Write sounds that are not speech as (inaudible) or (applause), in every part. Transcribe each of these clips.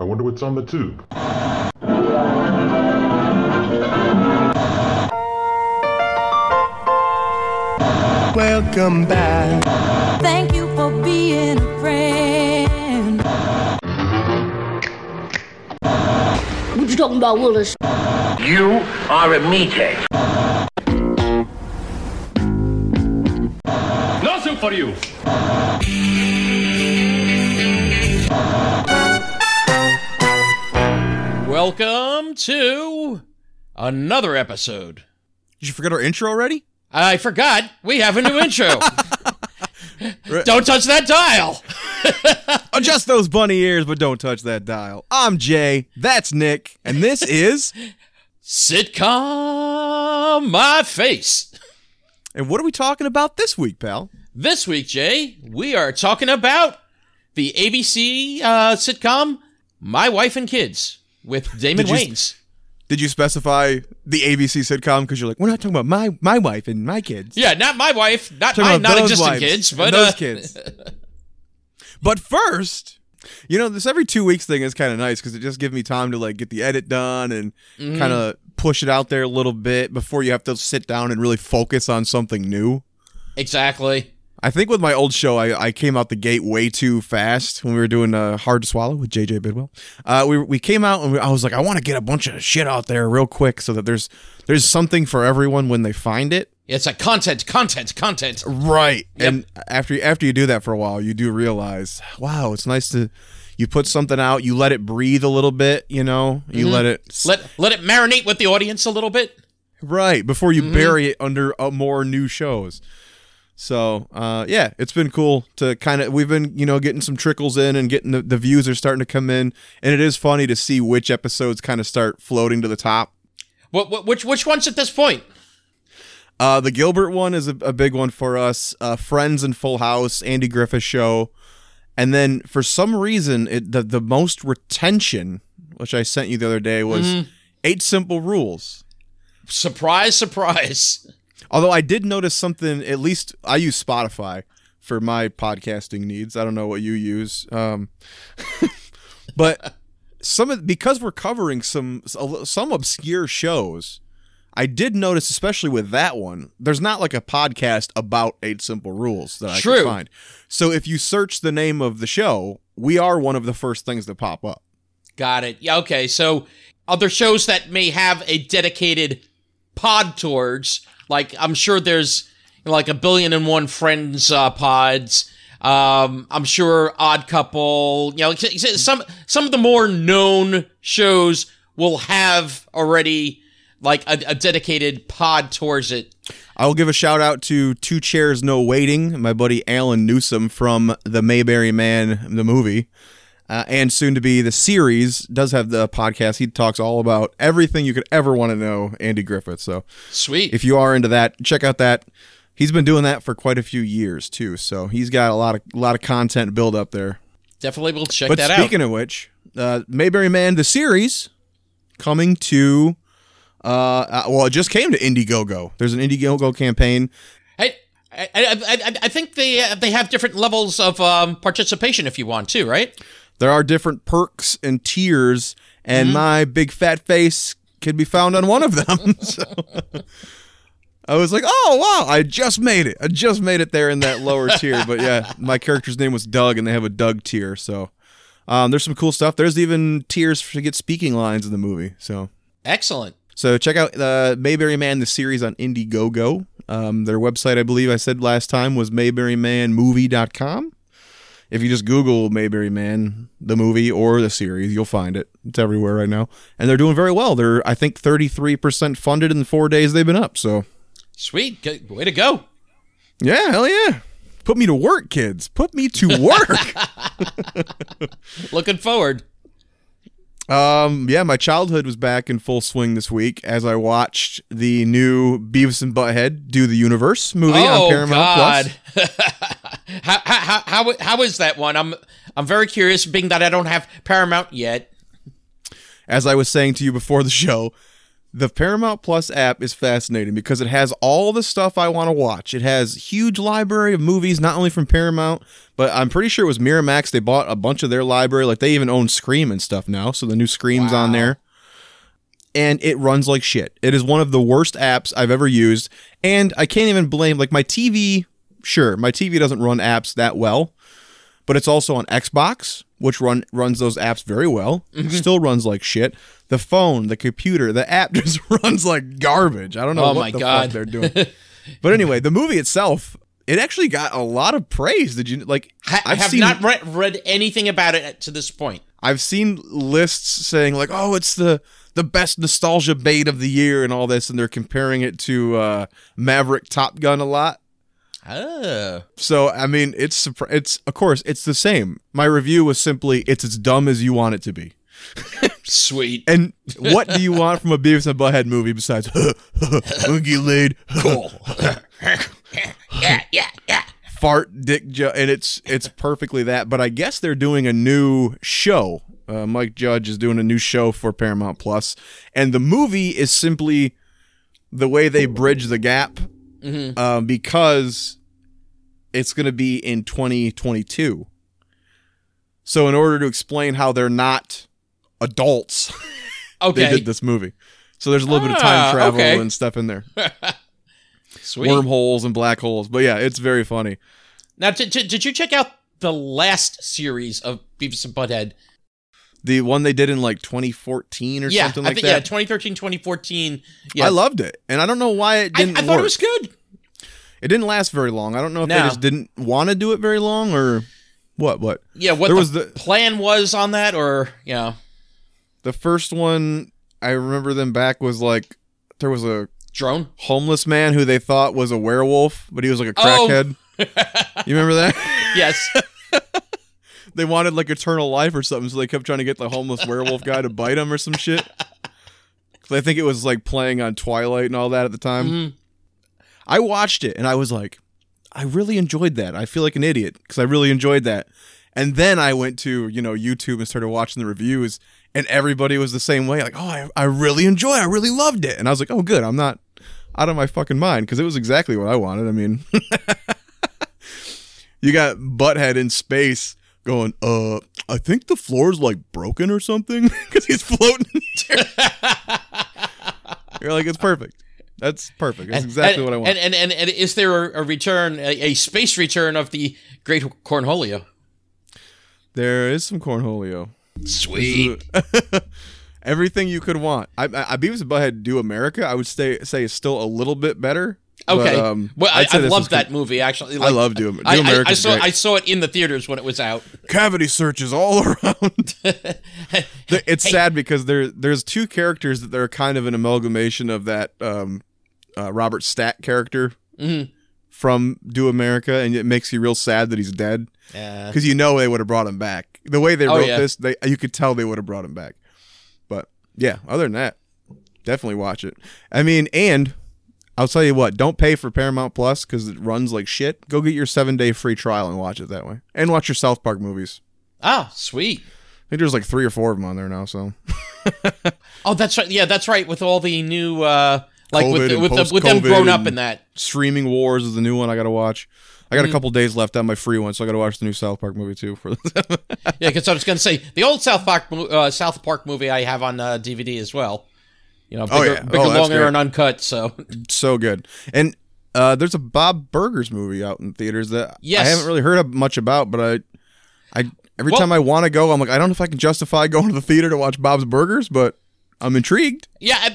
I wonder what's on the tube. Welcome back. Thank you for being a friend. What you talking about, Willis? You are a meathead. No soup for you. To another episode. Did you forget our intro already? I forgot we have a new (laughs) intro. Don't touch that dial. (laughs) Adjust those bunny ears, but don't touch that dial. I'm Jay. That's Nick, and this (laughs) is. Sitcom My Face. And what are we talking about this week, pal? This week, Jay, we are talking about the ABC uh, sitcom My Wife and Kids with (laughs) Damon Did you- Wayans. Did you specify the ABC sitcom? Because you're like, we're not talking about my my wife and my kids. Yeah, not my wife, not my non-existent kids, but those uh, kids. (laughs) But first, you know, this every two weeks thing is kind of nice because it just gives me time to like get the edit done and Mm-hmm. kind of push it out there a little bit before you have to sit down and really focus on something new. exactly. I think with my old show, I, I came out the gate way too fast when we were doing uh, Hard to Swallow with JJ Bidwell. Uh, we, we came out and we, I was like, I want to get a bunch of shit out there real quick so that there's there's something for everyone when they find it. It's like content, content, content. Right. And after after you do that for a while, you do realize, wow, it's nice to you put something out, you let it breathe a little bit, you know, you let it Let let it marinate with the audience a little bit. right before you bury it under uh, more new shows. So uh, yeah, it's been cool to kind of we've been you know getting some trickles in and getting the, the views are starting to come in, and it is funny to see which episodes kind of start floating to the top. What, what which which ones at this point? Uh, the Gilbert one is a, a big one for us. Uh, Friends and Full House, Andy Griffith show, and then for some reason, it, the the most retention, which I sent you the other day, was Eight Simple Rules. Surprise, surprise. Although I did notice something. At least I use Spotify for my podcasting needs. I don't know what you use, um, (laughs) but some of because we're covering some some obscure shows. I did notice, especially with that one, there's not like a podcast about eight simple rules that I True. can find. So if you search the name of the show, we are one of the first things that pop up. Got it. Yeah, okay. So other shows that may have a dedicated pod towards, like I'm sure there's like a billion and one friends uh, pods. Um, I'm sure Odd Couple. You know, some some of the more known shows will have already like a, a dedicated pod towards it. I will give a shout out to Two Chairs No Waiting, my buddy Alan Newsom from the Mayberry Man, the movie, uh, and soon to be the series, does have the podcast. He talks all about everything you could ever want to know, Andy Griffith. So Sweet. if you are into that, check out that. He's been doing that for quite a few years too, so he's got a lot of a lot of content build up there. Definitely will check But that speaking out. Speaking of which, uh, Mayberry Man the series coming to uh, uh, well, it just came to Indiegogo. There's an Indiegogo campaign. Hey, I, I, I, I think they uh, they have different levels of um, participation if you want to, right? There are different perks and tiers, and Mm-hmm. my big fat face can be found on one of them. (laughs) so I was like, "Oh wow, I just made it! I just made it there in that lower tier." But yeah, (laughs) my character's name was Doug, and they have a Doug tier. So um, there's some cool stuff. There's even tiers to get speaking lines in the movie. So Excellent. so check out uh, Mayberry Man the series on Indiegogo. Um, their website, I believe I said last time, was mayberrymanmovie.com. If you just Google Mayberry Man the movie or the series, you'll find it. It's everywhere right now, and they're doing very well. They're I think 33% funded in the four days they've been up. So Sweet. Good. Way to go. yeah, hell yeah. Put me to work, kids. Put me to work. (laughs) Looking forward. Um, yeah, my childhood was back in full swing this week as I watched the new Beavis and Butthead Do the Universe movie oh on Paramount God. Plus. (laughs) how, how, how, how, how is that one? I'm I'm very curious, being that I don't have Paramount yet. As I was saying to you before the show, the Paramount Plus app is fascinating because it has all the stuff I want to watch. It has huge library of movies, not only from Paramount, but I'm pretty sure it was Miramax. They bought a bunch of their library. Like they even own Scream and stuff now, so the new Scream's on there. And it runs like shit. It is one of the worst apps I've ever used, and I can't even blame like my TV. Sure, my TV doesn't run apps that well, but it's also on Xbox, which run runs those apps very well. Mm-hmm. Still runs like shit. The phone, the computer, the app (laughs) just runs like garbage. I don't know Oh what the God. fuck they're doing. (laughs) but anyway, the movie itself, it actually got a lot of praise. Did you like? Ha- I I've have seen not re- read anything about it to this point. I've seen lists saying like, "Oh, it's the the best nostalgia bait of the year" and all this, and they're comparing it to uh, Maverick Top Gun a lot. Oh. So I mean, it's it's of course it's the same. My review was simply it's as dumb as you want it to be. (laughs) Sweet. And what do you want from a Beavis and Butthead movie besides (laughs) "Wanna laid, Cool. (laughs) yeah, yeah, yeah. fart, dick, jo-, and it's it's perfectly that. But I guess they're doing a new show. Uh, Mike Judge is doing a new show for Paramount Plus, and the movie is simply the way they bridge the gap um, because it's going to be in 2022. So, in order to explain how they're not adults, (laughs) Okay. they did this movie. So there's a little bit of Ah, time travel okay. and stuff in there, (laughs) Sweet. wormholes and black holes. But yeah, it's very funny. Now, did, did did you check out the last series of Beavis and Butthead? The one they did in like 2014 or yeah, something I like think yeah, 2013, 2014. Yeah, I loved it, and I don't know why it didn't. I thought work. it was good. It didn't last very long. I don't know if they just didn't want to do it very long or what. What Yeah, what There the, was the- plan was on that, or you know, the first one I remember them back was like there was a drone. homeless man who they thought was a werewolf, but he was like a Oh. crackhead. (laughs) you remember that? Yes. (laughs) they wanted like eternal life or something, so they kept trying to get the homeless werewolf guy to bite him or some shit. 'Cause (laughs) I think it was like playing on Twilight and all that at the time. Mhm. I watched it and I was like, I really enjoyed that. I feel like an idiot because I really enjoyed that. And then I went to you know YouTube and started watching the reviews, and everybody was the same way. Like, oh, I, I really enjoy. it. I really loved it. And I was like, oh, good. I'm not out of my fucking mind because it was exactly what I wanted. I mean, (laughs) you got Butthead in space going, uh, I think the floor's like broken or something (laughs) because he's floating in the air. You're like, it's perfect. That's perfect. That's exactly and, what I want. And and, and, and is there a, a return, a, a space return of the Great Cornholio? there is some cornholio. Sweet. (laughs) Everything you could want. I, I, I Beavis and Butthead Do America. I would say say is still a little bit better. Okay. but, um, well, I, I that movie. Actually, I love Do, Do I, I, I saw great. I saw it in the theaters when it was out. cavity searches all (laughs) around. (laughs) It's Hey. sad because there there's two characters that they're kind of an amalgamation of that um, uh, Robert Stack character Mhm. from Do America, and it makes you real sad that he's dead Yeah. because you know they would have brought him back. The way they Oh, wrote yeah. this, they you could tell they would have brought him back. But yeah, other than that, definitely watch it. I mean, and I'll tell you what, don't pay for Paramount Plus because it runs like shit. Go get your seven day free trial and watch it that way, and watch your South Park movies. Ah, sweet. I think there's like three or four of them on there now. So (laughs) Oh, that's right. Yeah, that's right. With all the new, uh, like COVID with and with, the, with them grown up in that. Streaming Wars is the new one I got to watch. I Mm. got a couple days left on my free one, so I got to watch the new South Park movie too. For (laughs) Yeah, because I was going to say the old South Park uh, South Park movie I have on uh, DVD as well. You know, bigger, Oh, yeah. bigger Oh, longer, great. and uncut. So (laughs) so good. And uh, there's a Bob Burgers movie out in theaters that Yes. I haven't really heard much about, but I, I every Well- time I want to go, I'm like, I don't know if I can justify (laughs) going to the theater to watch Bob's Burgers, but I'm intrigued. yeah,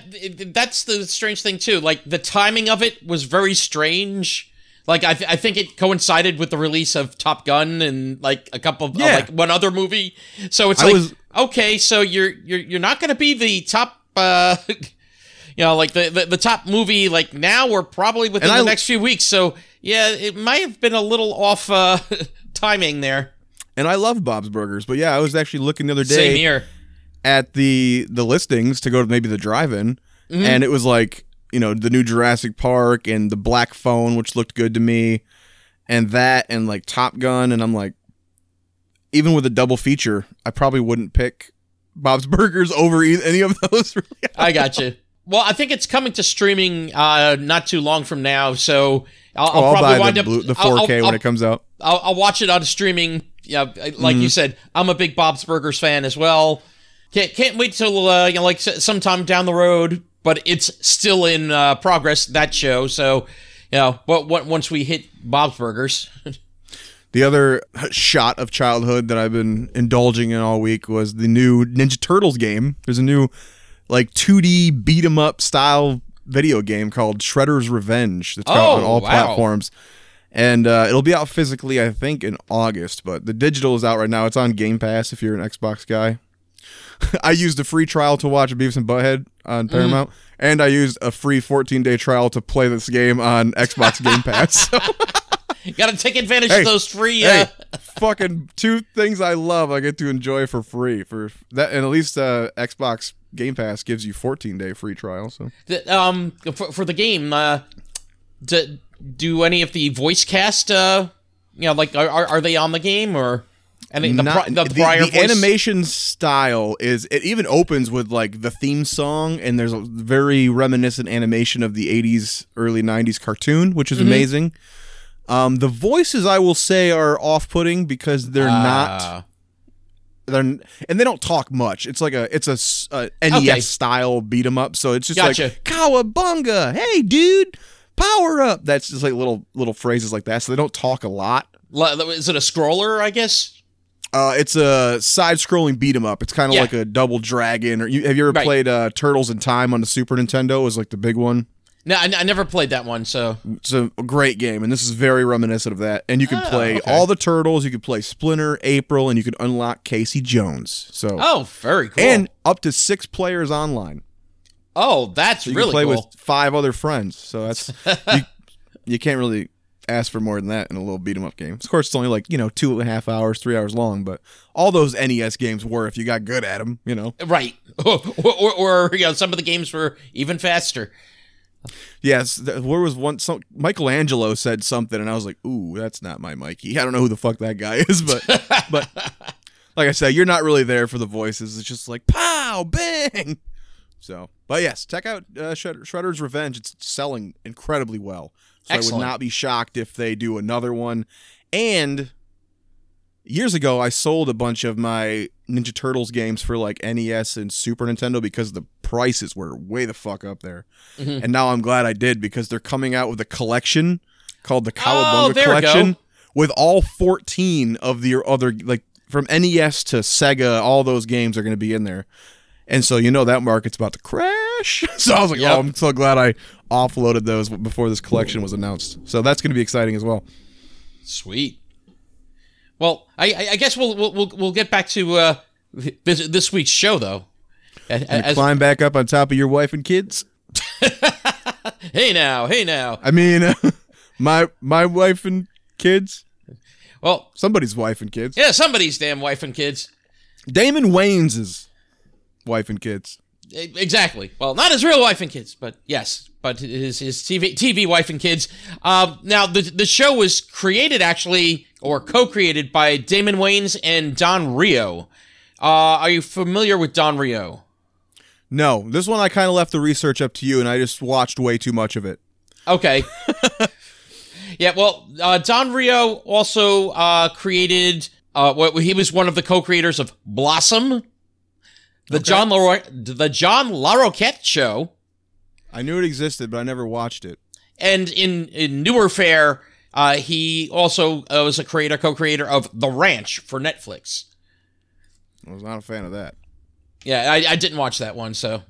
that's the strange thing too. Like the timing of it was very strange. Like I, th- I think it coincided with the release of Top Gun and like a couple of uh, like one other movie. So it's I like was- okay, so you're you're you're not going to be the top. Uh You know, like the, the the top movie, like now or probably within And the I- next few weeks. So yeah, it might have been a little off uh (laughs) timing there. And I love Bob's Burgers, but yeah, I was actually looking the other day Same here. at the the listings to go to maybe the drive-in, Mm-hmm. and it was like you know the new Jurassic Park and the Black Phone, which looked good to me, and that and like Top Gun, and I'm like, even with a double feature, I probably wouldn't pick Bob's Burgers over any of those. (laughs) I got you. Well, I think it's coming to streaming uh, not too long from now, so I'll, Oh, I'll probably wind the, up. blue, the 4K I'll, when it comes out. I'll, I'll watch it on streaming. Yeah, like Mm-hmm. you said, I'm a big Bob's Burgers fan as well. Can't can't wait till uh, you know like sometime down the road, but it's still in uh, progress that show. So you know, but what, once we hit Bob's Burgers, (laughs) The other shot of childhood that I've been indulging in all week was the new Ninja Turtles game. There's a new like 2D beat 'em up style video game called Shredder's Revenge that's out on Oh, all wow. platforms. And uh, it'll be out physically, I think, in August, but the digital is out right now. It's on Game Pass if you're an Xbox guy. (laughs) I used a free trial to watch Beavis and Butthead on Mm-hmm. Paramount, and I used a free 14 day trial to play this game on Xbox Game Pass. So (laughs) (laughs) you got to take advantage Hey, of those free. hey, Uh, (laughs) fucking two things I love I get to enjoy for free for that, and at least uh, Xbox Game Pass gives you 14 day free trial. So th- um, for, for the game, uh, do, do any of the voice cast, uh, you know, like are, are they on the game or any the, Not- the, the, prior the voice? animation style is it even opens with like the theme song, and there's a very reminiscent animation of the 80s, early 90s cartoon, which Mm-hmm. is amazing. Um, the voices I will say are off putting because they're not. Ah. they're and they don't talk much. It's like a it's a NES Okay. style beat 'em up. So it's just Gotcha. like cowabunga, hey dude, power up. That's just like little little phrases like that. So they don't talk a lot. Is it a scroller? I guess. Uh, it's a side scrolling beat 'em up. It's kind of Yeah. like a double dragon. Or you, have you ever Right. played uh, Turtles in Time on the Super Nintendo? It was like the big one. No, I, I never played that one. So It's a great game, and this is very reminiscent of that. And you can Oh, play okay. all the turtles. You can play Splinter, April, and you can unlock Casey Jones. So oh, very cool. and up to six players online. oh, that's So you really can play cool. with five other friends. So that's (laughs) you, you can't really ask for more than that in a little beat 'em up game. Of course, it's only like you know two and a half hours, three hours long, but all those NES games were if you got good at them. You know, Right. (laughs) or, or, or you know, some of the games were even faster. Yes. Where was one? Some Michelangelo said something, and I was like, "Ooh, that's not my Mikey." I don't know who the fuck that guy (laughs) is, but but like I said, you're not really there for the voices. It's just like pow, bang. So, but yes, check out uh, Shred- Shredder's Revenge. It's selling incredibly well. So I would not be shocked if they do another one. And years ago, I sold a bunch of my Ninja Turtles games for like NES and Super Nintendo because the prices were way the fuck up there. Mm-hmm. And now I'm glad I did because they're coming out with a collection called the Oh, Cowabunga there we. Collection with all 14 of the other like from NES to Sega, all those games are going to be in there. And so you know that market's about to crash. (laughs) so I was like, Yep. oh, I'm so glad I offloaded those before this collection was announced. So that's going to be exciting as well. Sweet. Well, I, I- guess we'll, we'll we'll get back to uh, this this week's show though. As, climb back up on top of your wife and kids. (laughs) hey now, hey now. I mean, (laughs) my my wife and kids. Well, Somebody's wife and kids. yeah, somebody's damn wife and kids. Damon Wayans' wife and kids. Exactly. Well, not his real wife and kids, but yes, but his his TV TV wife and kids. Um, now the the show was created actually or co-created by Damon Wayans and Don Reo. Uh, are you familiar with Don Reo? No, this one I kind of left the research up to you, and I just watched way too much of it. Okay. (laughs) yeah, well, uh, Don Reo also uh, created. Uh, what he was one of the co-creators of Blossom, the John Lar- the John Larroquette show, I knew it existed, but I never watched it. and in in newer fare, uh, he also uh, was a creator co-creator of The Ranch for Netflix. I was not a fan of that. Yeah, I, I didn't watch that one, so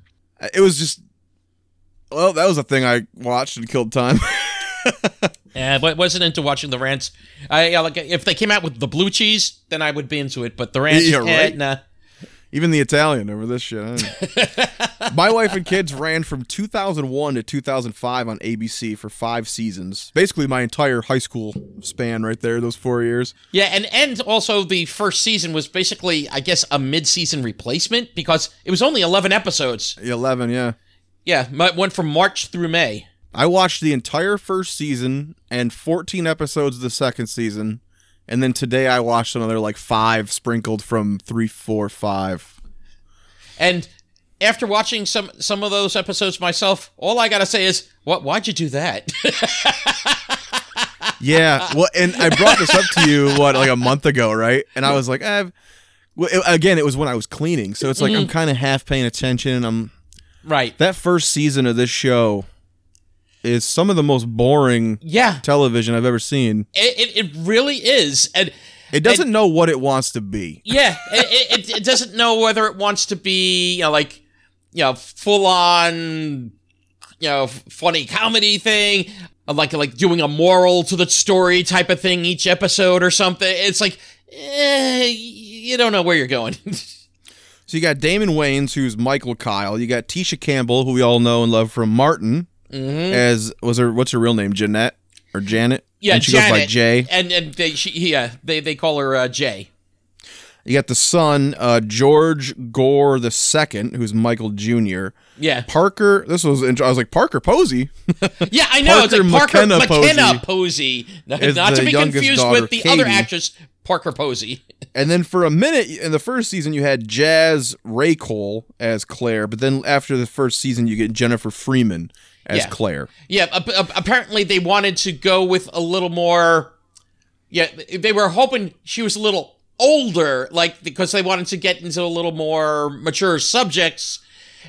It was just. Well, that was a thing I watched and killed time. (laughs) yeah, but wasn't into watching The Ranch. I yeah, like if they came out with the blue cheese, then I would be into it. But The Ranch, Yeah, eh, right. nah. Even the Italian over this shit. (laughs) My wife and kids ran from 2001 to 2005 on ABC for five seasons. Basically, my entire high school span right there, those four years. Yeah, and and also the first season was basically, I guess, a mid-season replacement because it was only eleven episodes. 11, yeah. Yeah, it went from March through May. I watched the entire first season and 14 episodes of the second season. And then today I watched another like five sprinkled from three, four, five. And after watching some some of those episodes myself, all I gotta say is, what? Why'd you do that? (laughs) Yeah. Well, and I brought this up to you what like a month ago, right? And I was like, eh. Well, it- again, it was when I was cleaning, so it's like I'm kind of half paying attention. I'm right? that first season of this show is some of the most boring Yeah, television I've ever seen. it, it, it really is, and It doesn't know what it wants to be. yeah, it, it, it doesn't know whether it wants to be, you know, like, you know, full on, you know, funny comedy thing, like like doing a moral to the story type of thing each episode or something. It's like, eh, you don't know where you're going. (laughs) So you got Damon Wayans, who's Michael Kyle. You got Tisha Campbell, who we all know and love from Martin, as was her what's her real name, Jeanette or Janet? yeah, and she Janet, goes by Jay. and and they she, yeah they they call her uh, Jay. You got the son, uh, George Gore the second, who's Michael Jr. Yeah, Parker. This was I was like Parker Posey. (laughs) yeah, I know. Parker it's like Parker McKenna McKenna Posey, not, not to be confused daughter, with the other actress Parker Posey. (laughs) And then for a minute in the first season, you had Jazz Raycole as Claire, but then after the first season, you get Jennifer Freeman as Yeah. Claire. Yeah, ap- ap- apparently they wanted to go with a little more. Yeah, they were hoping she was a little older, like because they wanted to get into a little more mature subjects.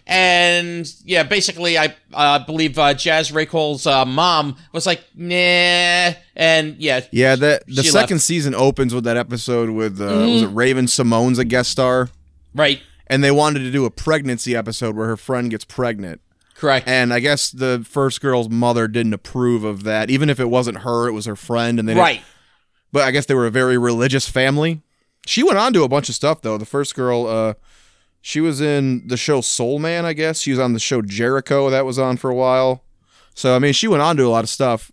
And yeah, basically, I uh, believe uh, Jazz Raycole's uh, mom was like, "Nah," and yeah, Yeah, that the Mm-hmm. second season opens with that episode with uh, was it Raven-Symoné's a guest star, right, and they wanted to do a pregnancy episode where her friend gets pregnant. Correct, And I guess the first girl's mother didn't approve of that, even if it wasn't her, it was her friend, and they right, but I guess they were a very religious family. She went on to a bunch of stuff though. The first girl, uh, she was in the show Soul Man, I guess. She was on the show Jericho that was on for a while. So I mean, she went on to a lot of stuff.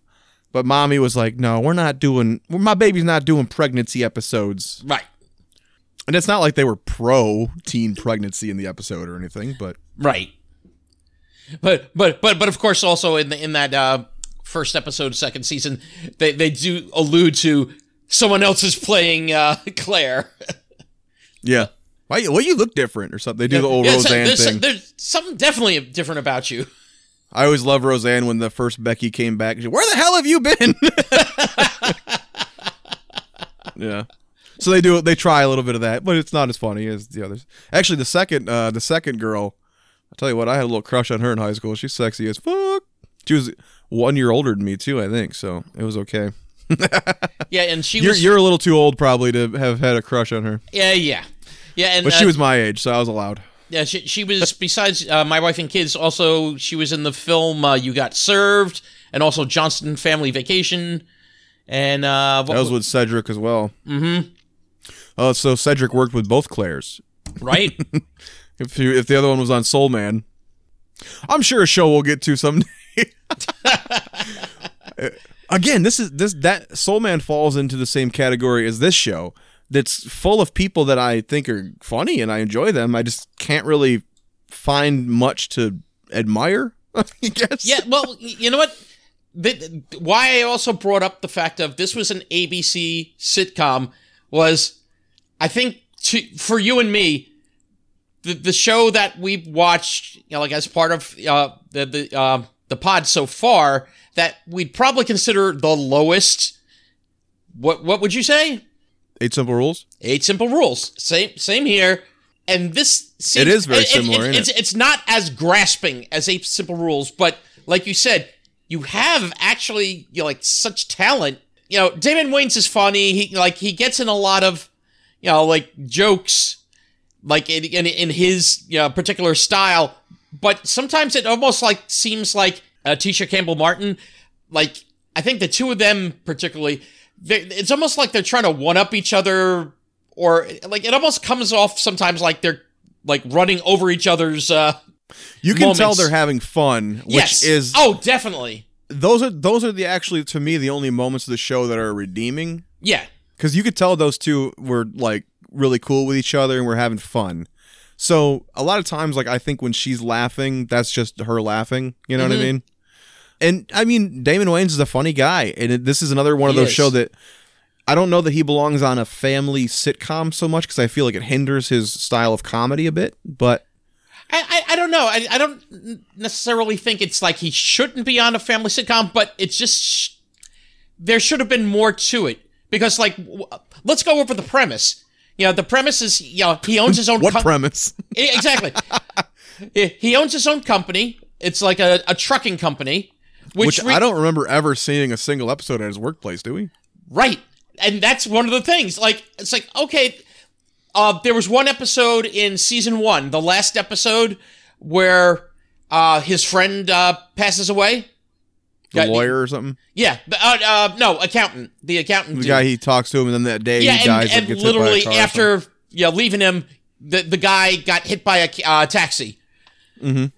But mommy was like, "No, we're not doing. My baby's not doing pregnancy episodes." right, And it's not like they were pro teen pregnancy in the episode or anything. But right. But but but but of course, also in the, in that uh, first episode, second season, they they do allude to someone else is playing uh, (laughs) Claire. yeah, why? you- Why you look different or something? They do the old Yeah, Roseanne there's, thing. there's something definitely different about you. I always love Roseanne when the first Becky came back. She, Where the hell have you been? (laughs) yeah. So they do they try a little bit of that, but it's not as funny as the others. Actually, the second uh the second girl, I tell you what, I had a little crush on her in high school. She's sexy as fuck. She was one year older than me too, I think. So it was okay. (laughs) Yeah, and she You're was. you're a little too old probably to have had a crush on her, yeah, yeah, yeah. And but she uh, was my age, so I was allowed. Yeah, she, she was besides uh, my wife and kids. Also, she was in the film uh, "You Got Served" and also Johnson Family Vacation. And uh, That was with Cedric as well. Mm-hmm. Oh, so Cedric worked with both Claires. right? (laughs) If you, if the other one was on Soul Man, I'm sure a show we'll get to someday. (laughs) Again, this is this that Soul Man falls into the same category as this show. That's full of people that I think are funny and I enjoy them. I just can't really find much to admire. (laughs) I guess. yeah. Well, you know what? The, why I also brought up the fact of this was an ABC sitcom was, I think, to, for you and me, the the show that we've watched, you know, like as part of uh, the the uh, the pod so far, that we'd probably consider the lowest. What what would you say? Eight simple rules. Eight simple rules. Same same here. And this seems, It is very similar, isn't it's, it's not as grasping as eight simple rules, but like you said, you have actually you know, like such talent. You know, Damon Wayans is funny. He like he gets in a lot of you know like jokes, like in in, in his you know, particular style. But sometimes it almost like seems like uh, Tisha Campbell Martin, like I think the two of them particularly, they- it's almost like they're trying to one up each other, or like it almost comes off sometimes like they're like running over each other's. uh You can tell they're having fun, which Yes. is oh, definitely. those are those are the actually to me the only moments of the show that are redeeming. Yeah, because you could tell those two were like really cool with each other and we're having fun. So a lot of times, like I think when she's laughing, that's just her laughing. You know what I Mm-hmm. mean? And I mean, Damon Wayans is a funny guy, and it, this is another one of He those is. show that I don't know that he belongs on a family sitcom so much because I feel like it hinders his style of comedy a bit. But I, I, I don't know. I, I don't necessarily think it's like he shouldn't be on a family sitcom, but it's just sh- there should have been more to it because like w- let's go over the premise. You know, the premise is you know he owns his own What com- premise? (laughs) Exactly. (laughs) he he owns his own company. It's like a, a trucking company, which, Which re- I don't remember ever seeing a single episode at his workplace. Do we? Right. And that's one of the things. Like, it's like, okay, uh, there was one episode in season one, the last episode, where uh, his friend uh, passes away. The lawyer or something. Yeah. Uh, uh, no, accountant. The accountant. The dude. guy he talks to him, and then that day yeah, he dies. and, and gets hit by a literally car or something. after yeah, leaving him, the, the guy got hit by a uh, taxi. Mhm.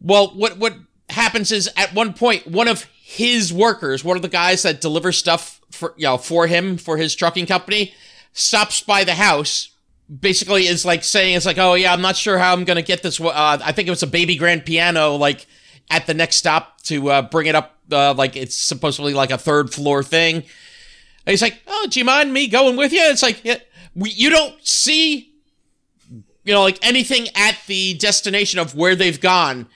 Well, what what happens is at one point, one of his workers, one of the guys that delivers stuff for you know for him for his trucking company, stops by the house. Basically, is like saying it's like, oh yeah, I'm not sure how I'm gonna get this. Uh, I think it was a baby grand piano, like at the next stop to uh, bring it up. Uh, like it's supposedly like a third floor thing. And he's like, "Oh, do you mind me going with you?" It's like, yeah, we, you don't see, you know, like anything at the destination of where they've gone.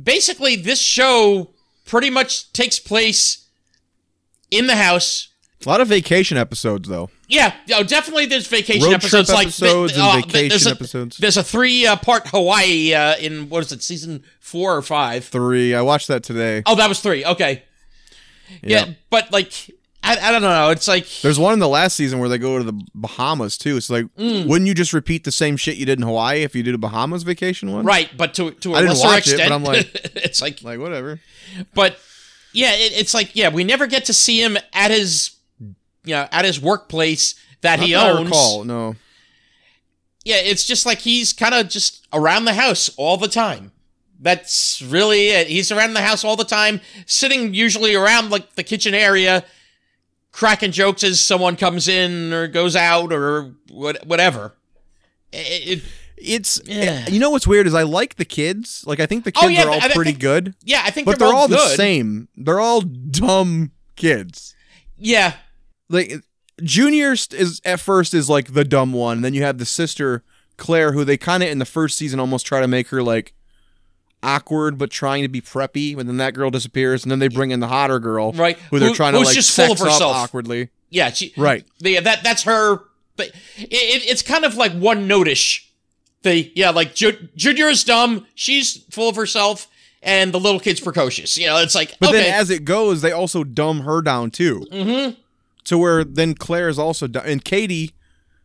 Basically, this show pretty much takes place in the house. a lot of vacation episodes, though. Yeah, no, definitely. There's vacation Road episodes, like episodes and uh, vacation there's a, episodes. There's a three uh, part Hawaii uh, in what is it, season four or five? Three. I watched that today. Oh, that was three. Okay. Yeah, Yeah. but like, I, I don't know. It's like There's one in the last season where they go to the Bahamas too. It's like, Mm. wouldn't you just repeat the same shit you did in Hawaii if you did a Bahamas vacation one? Right, but to to a I didn't lesser watch it, but extent, I'm like- (laughs) it's like, Like whatever. but yeah, it, it's like, yeah, we never get to see him at his, you know, at his workplace that he Not that I owns. recall, no. Yeah, it's just like he's kind of just around the house all the time. That's really it. He's around the house all the time, sitting usually around like the kitchen area, cracking jokes as someone comes in or goes out or what, whatever. It, it- It's eh, Yeah. you know what's weird is I like the kids. Like I think the Oh, kids yeah, are all I- I pretty think- good, yeah, I think but they're, they're all the good. same. They're all dumb kids. Yeah, Like Junior is at first is like the dumb one. Then you have the sister Claire, who they kind of in the first season almost try to make her like awkward but trying to be preppy. But then that girl disappears, and then they bring in the hotter girl, Right. Who they're Who- trying to like just full sex of up herself. awkwardly. yeah, she, Right. Yeah, that that's her. But it, it, it's kind of like one notish. The yeah, like Ju- Junior is dumb. She's full of herself, and the little kid's precocious. You know, it's like But okay, then as it goes, they also dumb her down too. Mm-hmm. To where then Claire is also dumb. And Katie,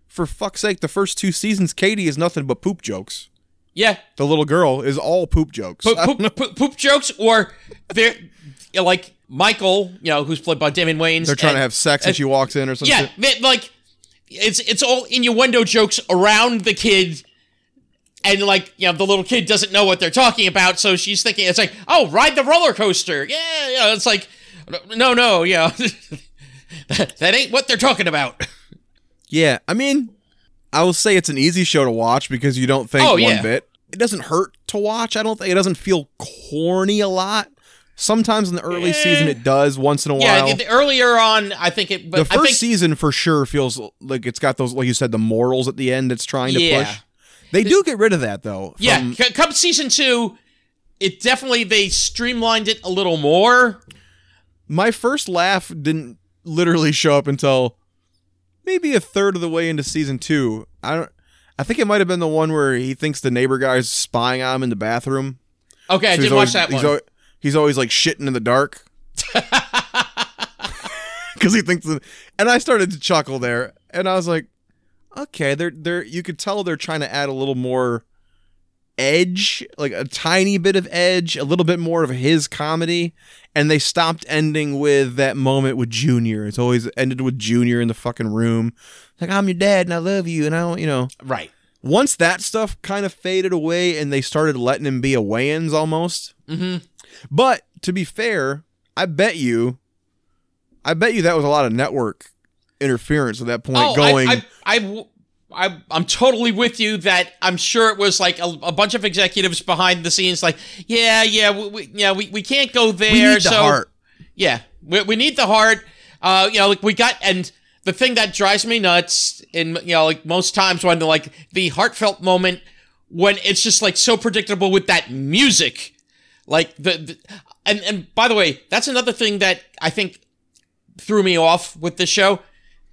for fuck's sake, the first two seasons, Katie is nothing but poop jokes. yeah, The little girl is all poop jokes. poop, poop, poop, poop jokes, or they're like Michael, you know, who's played by Damon Wayans. They're trying to have sex and and- she walks in or something. yeah, like it's it's all innuendo jokes around the kid. And like you know, the little kid doesn't know what they're talking about, so she's thinking it's like, "Oh, ride the roller coaster." Yeah, yeah. It's like, no, no, yeah, (laughs) (laughs) that ain't what they're talking about. Yeah, I mean, I will say it's an easy show to watch because you don't think Oh, one yeah. bit. It doesn't hurt to watch. I don't think it doesn't feel corny a lot. Sometimes in the early Eh. season it does. Once in a Yeah, while, the, the earlier on, I think it. But the first think, season for sure feels like it's got those, like you said, the morals at the end. It's trying to Yeah. push. They do get rid of that though. yeah, from- c- come season two, it definitely they streamlined it a little more. my first laugh didn't literally show up until maybe a third of the way into season two. I don't. I think it might have been the one where he thinks the neighbor guy's spying on him in the bathroom. Okay, I So did he's watch that he's one. Always, he's always like shitting in the dark (laughs) (laughs) because he thinks. The, and I started to chuckle there, and I was like, okay, they're they're. You could tell they're trying to add a little more edge, like a tiny bit of edge, a little bit more of his comedy. And they stopped ending with that moment with Junior. It's always ended with Junior in the fucking room, like I'm your dad and I love you, and I don't, you know right. once that stuff kind of faded away and they started letting him be a Wayans almost. Mm-hmm. But to be fair, I bet you, I bet you that was a lot of network interference at that point. Oh, going, I, I, I, I, I'm totally with you that I'm sure it was like a, a bunch of executives behind the scenes, like, yeah, yeah, we, we, yeah, we, we can't go there. we need the heart. yeah, we, we need the heart. Uh, you know, like we got, and the thing that drives me nuts, in you know, like most times when like the heartfelt moment when it's just like so predictable with that music. Like the, the and and by the way, that's another thing that I think threw me off with the show.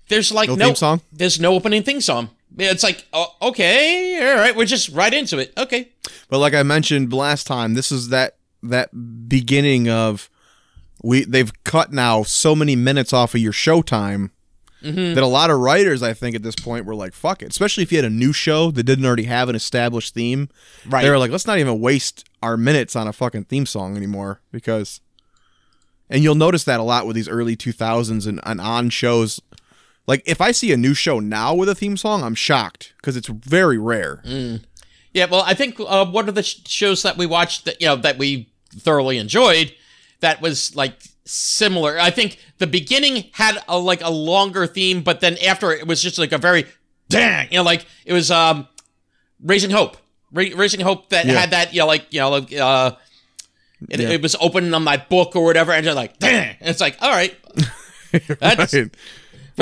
There's like No no, theme song? There's no opening theme song. It's like oh, okay, all right, we're just right into it. Okay, But like I mentioned last time, this is that that beginning of we they've cut now so many minutes off of your showtime Mm-hmm. that a lot of writers I think at this point were like fuck it, especially if you had a new show that didn't already have an established theme. Right. They were like let's not even waste our minutes on a fucking theme song anymore because and you'll notice that a lot with these early 2000s and, and on shows like if I see a new show now with a theme song, I'm shocked because it's very rare. Yeah, well, I think uh, one of the sh- shows that we watched that you know that we thoroughly enjoyed that was like similar. I think the beginning had a like a longer theme, but then after it was just like a very dang, you know, like it was um Raising Hope, Ra- Raising Hope that Yeah. had that you know like you know like uh. It, Yeah. it was opening on my book or whatever, and they're like, "Dang!" And it's like, "All right, (laughs) that's Right.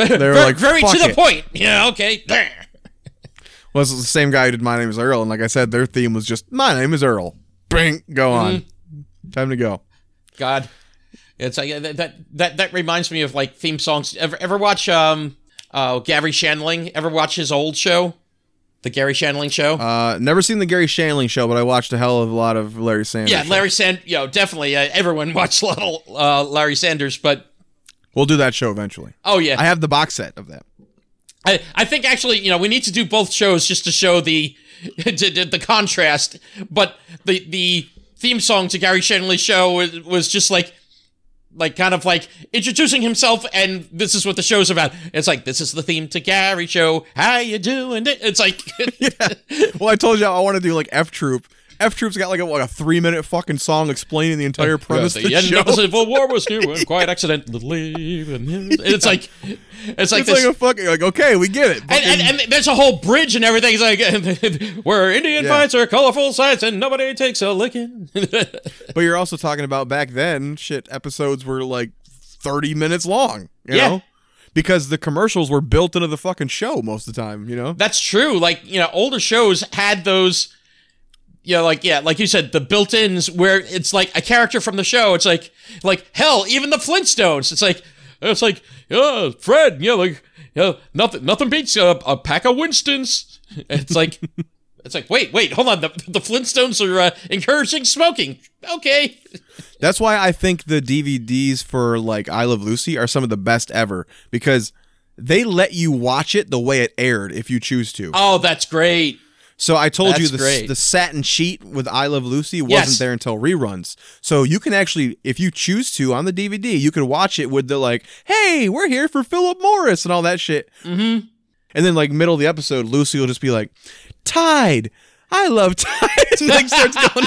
Very, were like, very "Fuck to the point." Yeah, okay. Well, it's the same guy who did My Name is Earl, and like I said, their theme was just My Name is Earl. Bing, go on. Mm-hmm. Time to go. God, it's like that that that, reminds me of like theme songs. Ever ever watch um uh Garry Shandling? Ever watch his old show, the Garry Shandling show? Uh, never seen the Garry Shandling show, but I watched a hell of a lot of Larry Sanders. yeah. Larry Sand. You know, definitely uh, everyone (laughs) watched a little uh, Larry Sanders, but We'll do that show eventually. oh yeah, I have the box set of that. I, I think actually, you know, we need to do both shows just to show the (laughs) the contrast. But the the theme song to Gary Shanley's show was, was just like like kind of like introducing himself and this is what the show's about. It's like this is the theme to Gary show. How you doing? It's like (laughs) (laughs) Well, I told you I want to do like F Troop. F Troop's got like a, what, a three minute fucking song explaining the entire premise the of the end show. of the Civil War was new (laughs) and quite accidentally. It's like it's like it's this. like a fucking like okay, we get it. and, and, and there's a whole bridge and everything. It's like (laughs) where Indian Yeah. fights are colorful sights and nobody takes a licking. (laughs) but you're also talking about back then, shit, episodes were like thirty minutes long. You Yeah. know, because the commercials were built into the fucking show most of the time. You know. That's true. Like you know, older shows had those. You know, like yeah, like you said, the built-ins where it's like a character from the show. It's like, like hell, even the Flintstones. It's like, it's like, yeah, Fred. Yeah, like, yeah, nothing, nothing beats a, a pack of Winstons. It's like, (laughs) it's like, wait, wait, hold on. The, the Flintstones are uh, encouraging smoking. Okay. That's why I think the DVDs for like I Love Lucy are some of the best ever because they let you watch it the way it aired if you choose to. Oh, that's great. So I told you the, great. the satin sheet with I Love Lucy wasn't Yes. there until reruns. So you can actually, if you choose to on the DVD, you can watch it with the like, hey, we're here for Philip Morris and all that shit. Mm-hmm. And then like middle of the episode, Lucy will just be like, Tide. I love Tide. (laughs) and, like starts going,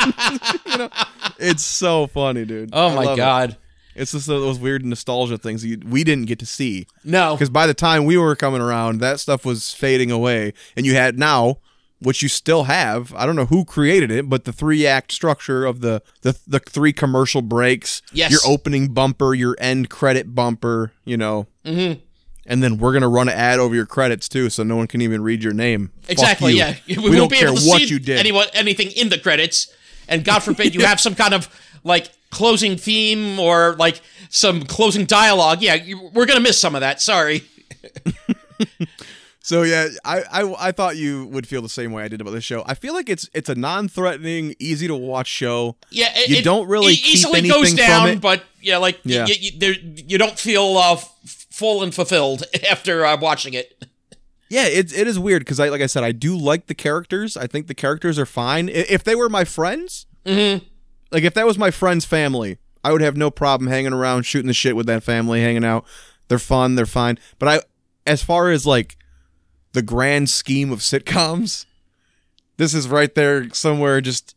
(laughs) you know, it's so funny, dude. Oh my love it. god. It's just those weird nostalgia things you, we didn't get to see No. because by the time we were coming around, that stuff was fading away, and you had now, which you still have. I don't know who created it, but the three act structure of the the the three commercial breaks, Yes. your opening bumper, your end credit bumper, you know, mm-hmm. and then we're gonna run an ad over your credits too, so no one can even read your name. Exactly. you. Yeah, we, won't don't care what you did. anyone anything in the credits, and God forbid you (laughs) have some kind of like closing theme or like some closing dialogue. Yeah, you, we're gonna miss some of that. Sorry. (laughs) So yeah, I, I I thought you would feel the same way I did about this show. I feel like it's it's a non-threatening, easy to watch show. Yeah, it, You it don't really keep easily goes down, it. but yeah, like Yeah. You, you, there, you don't feel uh, f- full and fulfilled (laughs) after uh, watching it. Yeah, it, it is weird because I like I said I do like the characters. I think the characters are fine. If they were my friends, Mm-hmm. like if that was my friend's family, I would have no problem hanging around, shooting the shit with that family, hanging out. They're fun, they're fine. But I, as far as like the grand scheme of sitcoms, this is right there somewhere, just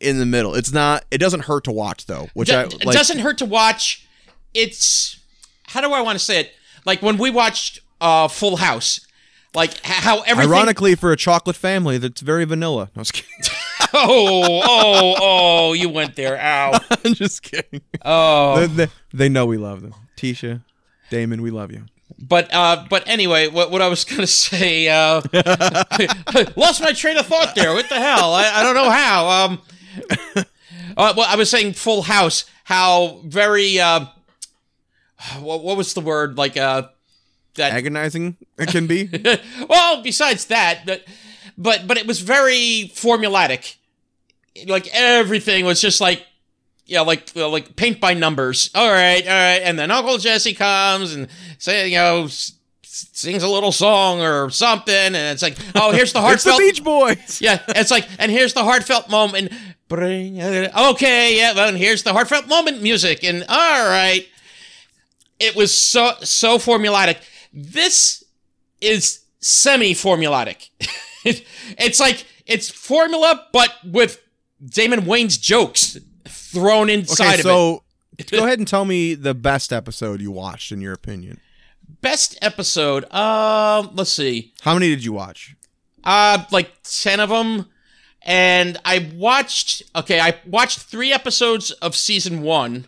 in the middle. It's not. It doesn't hurt to watch though, which I it like. doesn't hurt to watch. It's how do I want to say it? Like when we watched uh, Full House, like how everything. Ironically, for a chocolate family, that's very vanilla. No, I was kidding. (laughs) (laughs) Oh, oh, oh! You went there. Ow. (laughs) I'm just kidding. Oh, They, they, they know we love them. Tisha, Damon, we love you. But uh, but anyway, what what I was (laughs) gonna say, uh, (laughs) lost my train of thought there. What the hell? I, I don't know how. Um, uh, well, I was saying Full House. How very uh, what what was the word like uh that Agonizing it can be. (laughs) well, besides that, but but but it was very formulatic. Like everything was just like yeah, like like paint by numbers. All right, all right, and then Uncle Jesse comes and say you know s- sings a little song or something, and it's like oh here's the (laughs) it's the heartfelt Beach Boys. (laughs) yeah, it's like, and here's the heartfelt moment. Bring it. Okay, yeah, well, and here's the heartfelt moment music, and all right. It was so so formulaic. This is semi-formulatic. (laughs) it's like it's formula, but with Damon Wayans' jokes thrown inside Okay, of it. so (laughs) go ahead and tell me the best episode you watched in your opinion. Best episode. Um, let's see. How many did you watch? Uh, like 10 of them. And I watched, okay, I watched three episodes of season one.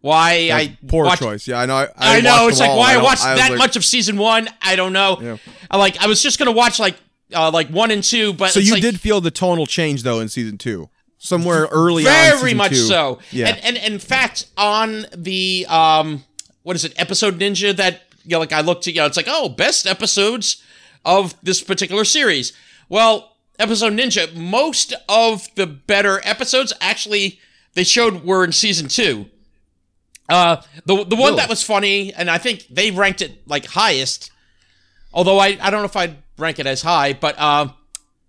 Why That's I poor watched, choice. Yeah, I know. I, I, watched know it's like all, why I don't- watched was that like- much of season one. I don't know. Yeah. I like I was just gonna watch like uh like one and two, but So you like, did feel the tonal change though in season two, somewhere early very much two. so. Yeah. And, and in fact, on the um, what is it, episode Ninja that you know, like I looked at, you know, it's like oh, best episodes of this particular series. Well, episode Ninja, most of the better episodes actually they showed were in season two. Uh, the the one Really? that was funny, and I think they ranked it like highest. Although I, I don't know if I'd rank it as high, but um,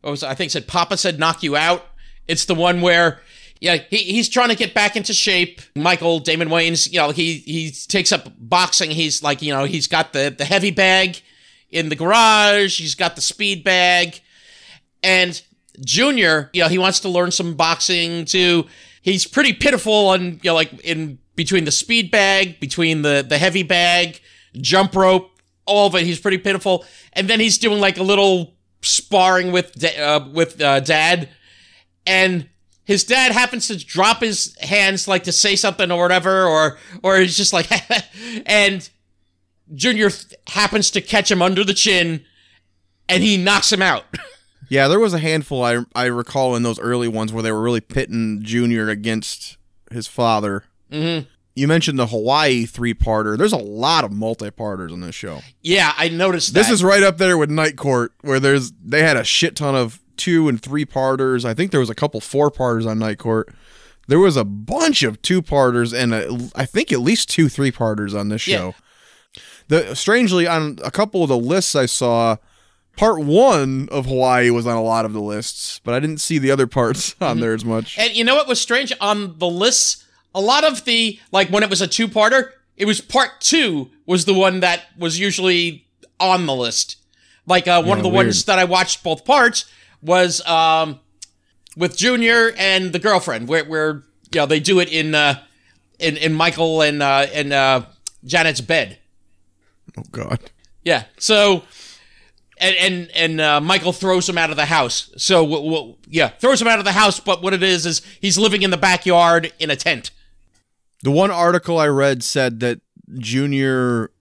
what was? I think it said Papa said knock you out. It's the one where yeah he, he's trying to get back into shape. Michael Damon Wayans, you know he he takes up boxing. He's like you know he's got the the heavy bag in the garage. He's got the speed bag, and Junior, you know he wants to learn some boxing too. He's pretty pitiful on you know like in between the speed bag, between the the heavy bag, jump rope, all of it. He's pretty pitiful, and then he's doing like a little sparring with uh, with uh, dad, and his dad happens to drop his hands like to say something or whatever, or or he's just like, (laughs) and Junior th- happens to catch him under the chin, and he knocks him out. (laughs) Yeah, there was a handful I I recall in those early ones where they were really pitting Junior against his father. hmm You mentioned the Hawaii three parter. There's a lot of multi parters on this show. Yeah, I noticed that. This is right up there with Night Court, where there's they had a shit ton of two and three parters. I think there was a couple four parters on Night Court. There was a bunch of two parters and a, I think at least two three parters on this Yeah. show. The strangely on a couple of the lists I saw, part one of Hawaii was on a lot of the lists, but I didn't see the other parts (laughs) on there as much. And you know what was strange on the lists? A lot of the like when it was a two-parter, it was part two was the one that was usually on the list. Like uh, one of the weird. ones that I watched both parts was um, with Junior and the girlfriend, where where you know they do it in uh, in in Michael and uh, and uh, Janet's bed. Oh God. Yeah. So, and and and uh, Michael throws him out of the house. So, w- w- yeah, throws him out of the house. But what it is is he's living in the backyard in a tent. The one article I read said that Junior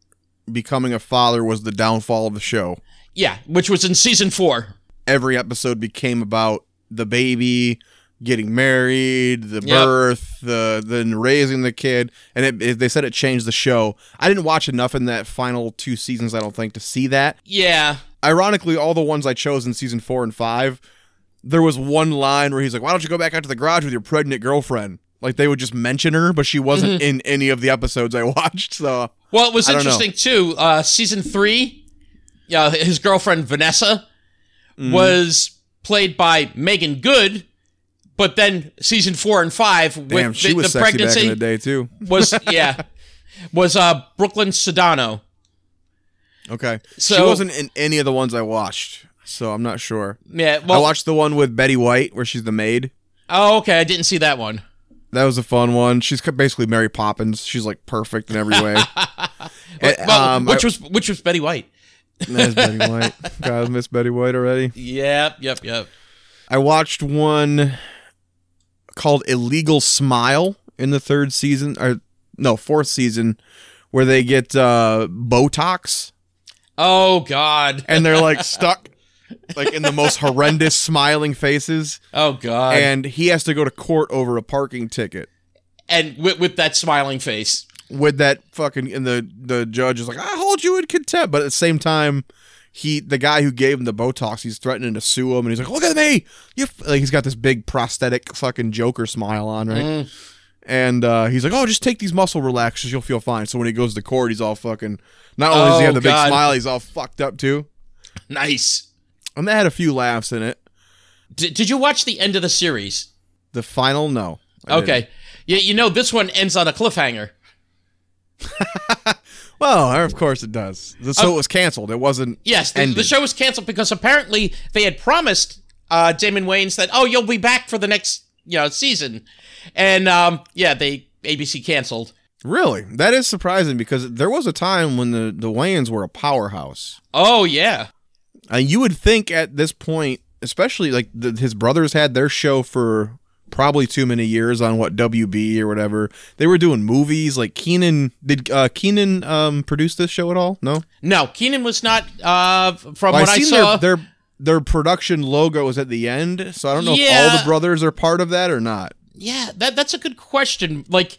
becoming a father was the downfall of the show. Yeah, which was in season four. Every episode became about the baby getting married, the Yep. birth, the then raising the kid, and it, it- they said it changed the show. I didn't watch enough in that final two seasons, I don't think, to see that. Yeah. Ironically, all the ones I chose in season four and five, there was one line where he's like, "Why don't you go back out to the garage with your pregnant girlfriend?" Like they would just mention her, but she wasn't in any of the episodes I (laughs) watched. So Well, it was know. interesting too. Uh, season three, yeah, his girlfriend Vanessa Mm-hmm. was played by Meagan Good, but then season four and five with damn, she the, was the sexy pregnancy back in the day too. was (laughs) yeah was uh Brooklyn Sudano. Okay, so, she wasn't in any of the ones I watched, so I'm not sure. Yeah. well, I watched the one with Betty White where she's the maid. oh, okay. I didn't see that one. That was a fun one. She's basically Mary Poppins. She's like perfect in every way. (laughs) And, Well, um, which was which was Betty White. There's Betty White. God, I miss Betty White already. Yep. Yep. Yep. I watched one called Illegal Smile in the third season, or no, fourth season, where they get uh, Botox Oh God. and they're like (laughs) stuck like in the most horrendous smiling faces Oh God. And, and he has to go to court over a parking ticket And with, with that smiling face. With that fucking and the the judge is like I hold you in contempt but at the same time he the guy who gave him the botox he's threatening to sue him and he's like look at me you f-" like he's got this big prosthetic fucking joker smile on right Mm. and uh, he's like oh just take these muscle relaxers you'll feel fine so when he goes to court he's all fucking not only does he Oh, have the big smile he's all fucked up too Nice. and that had a few laughs in it D- did you watch the end of the series? the final no I didn't. Okay. Yeah, you know this one ends on a cliffhanger. (laughs) well of course it does so it was canceled it wasn't Yes, the, the show was canceled because apparently they had promised uh, Damon Wayans that oh you'll be back for the next you know season, and um, yeah they ABC canceled. Really? That is surprising because there was a time when the, the Wayans were a powerhouse. Oh yeah, And you would think at this point, especially like the, his brothers had their show for probably too many years on what WB or whatever. They were doing movies like Keenen. Did uh, Keenen um, produce this show at all? No. no Keenen was not. Uh, from Well, what I saw, their, their their production logo is at the end, so I don't know if all the brothers are part of that or not. yeah, that that's a good question. Like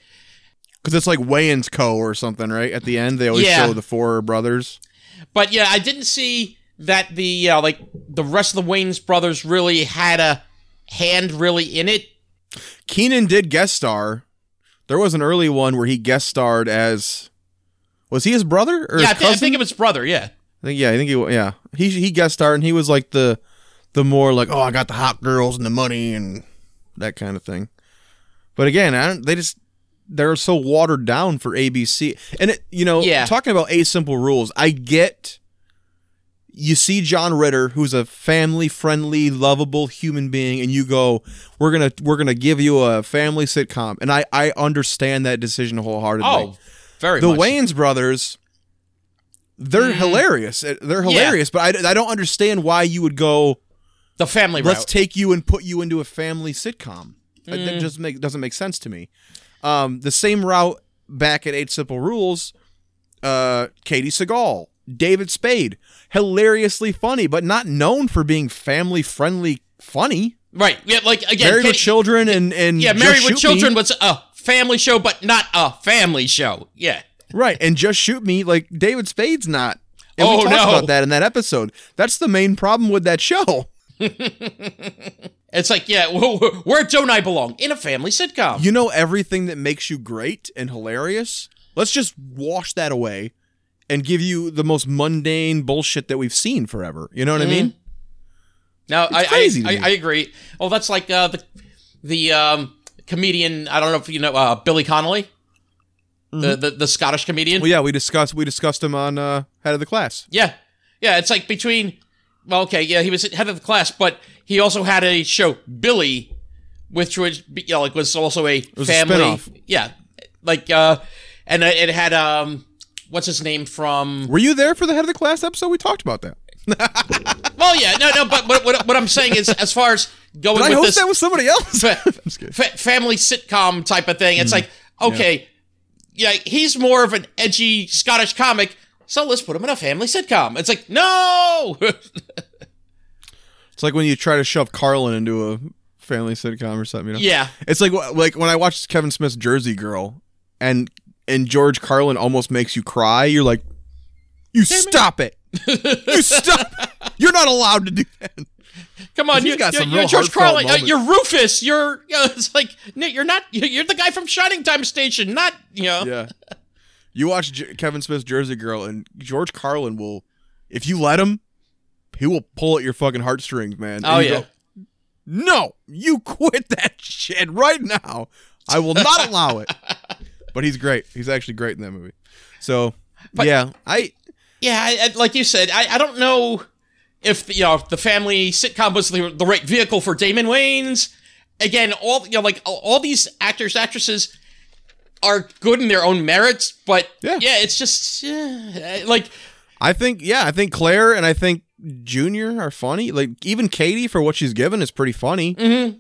Because it's like Wayans Co. or something, right? At the end, they always Yeah. show the four brothers. But yeah, I didn't see that the uh, like the rest of the Wayans brothers really had a hand really in it. Keenen did guest star. There was an early one where he guest starred as. Was he his brother or yeah, I, thi- I think it was brother. Yeah, I think- yeah, I think he yeah he he guest starred and he was like the the more like oh I got the hot girls and the money and that kind of thing. But again, I don't, they just they're so watered down for ABC and it you know Yeah. talking about a simple rules. I get you see John Ritter, who's a family-friendly, lovable human being, and you go, "We're gonna, we're gonna give you a family sitcom," and I, I understand that decision wholeheartedly. oh, very the much. Wayans brothers, they're hilarious. Uh, They're Mm-hmm. Yeah. hilarious, but I, I don't understand why you would go. the family Let's route. take you and put you into a family sitcom. That- Mm. That just make doesn't make sense to me. Um, the same route back at Eight Simple Rules. Uh, Katey Sagal, David Spade, hilariously funny, but not known for being family friendly funny. right. Yeah, like again, Married with Katie- Children and and Yeah, Married with Shoot Me- Children was a family show, but not a family show. Yeah. Right, and just shoot me like David Spade's not. And Oh, we talked no. about that in that episode. That's the main problem with that show. (laughs) It's like, yeah, (laughs) wh- where don't I belong? In a family sitcom. You know everything that makes you great and hilarious. Let's just wash that away and give you the most mundane bullshit that we've seen forever. You know what I mean? no, I, I. I, I agree. Oh, that's like uh, the the um, comedian. I don't know if you know uh, Billy Connolly, the, the the Scottish comedian. Mm-hmm. Well, yeah, we discussed we discussed him on uh, head of the class. Yeah, yeah. It's like between. Well, okay, yeah, he was head of the class, but he also had a show, Billy, which was you know, like was also a was family. spin-off. yeah, like uh, and it had um, what's his name from? Were you there for the head of the class episode? We talked about that. (laughs) Well, yeah, no, no, but what what, what I'm saying is, as far as going Did I with host this that with somebody else? fa- (laughs) I'm just fa- family sitcom type of thing, it's mm. like okay, yeah. he's more of an edgy Scottish comic. So let's put him in a family sitcom. It's like, no! (laughs) It's like when you try to shove Carlin into a family sitcom or something. You know? yeah. It's like like when I watched Kevin Smith's Jersey Girl, and and George Carlin almost makes you cry. You're like, you stop it. you stop. You're not allowed to do that. Come on, you, got you, some you're George Carlin. Uh, you're Rufus. You're, You know, it's like you're not, you're the guy from Shining Time Station, not, you know. Yeah. You watch J- Kevin Smith's Jersey Girl, and George Carlin will, if you let him, he will pull at your fucking heartstrings, man. Oh, yeah. go, no, you quit that (laughs) shit right now. I will not allow it. (laughs) But he's great. He's actually great in that movie. So But- yeah, I Yeah, I, I, like you said, I, I don't know if you know if the family sitcom was the, the right vehicle for Damon Wayans. Again, all you know, like all, all these actors, actresses are good in their own merits, but Yeah. yeah, it's just uh, like I think yeah, I think Claire and I think Junior are funny. Like even Katie for what she's given is pretty funny. Mm-hmm.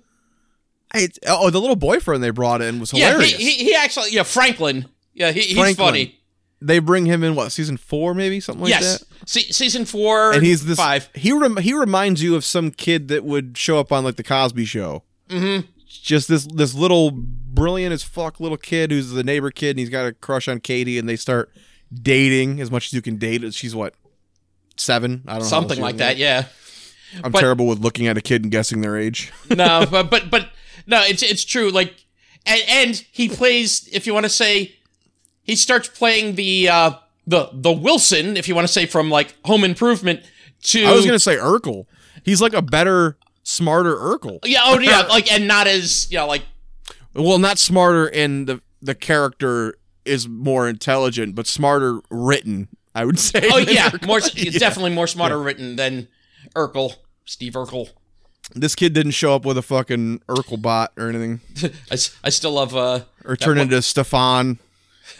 Oh, the little boyfriend they brought in was yeah, hilarious. he, he, he actually yeah Franklin, yeah he, he's Franklin. funny. they bring him in what season four, maybe something like yes, that. Se- season four And he's this five. He rem- he reminds you of some kid that would show up on like the Cosby Show. Mm-hmm. Just this this little brilliant as fuck little kid who's the neighbor kid, and he's got a crush on Katie, and they start dating as much as you can date. She's what seven? I don't know. something like that. Yeah. I'm but- terrible with looking at a kid and guessing their age. no, but but but no, it's it's true. Like, and and he plays. If you want to say, he starts playing the uh the the Wilson. If you want to say from like Home Improvement to I was gonna say Urkel. He's like a better, smarter Urkel. yeah oh yeah like and not as you know like Well, not smarter in the the character is more intelligent, but smarter written. I would say. oh yeah Urkel. more (laughs) Yeah. definitely more smarter written than Urkel Steve Urkel. This kid didn't show up with a fucking Urkel bot or anything, (laughs) I, I still love uh or turn one- into Stefan. (laughs)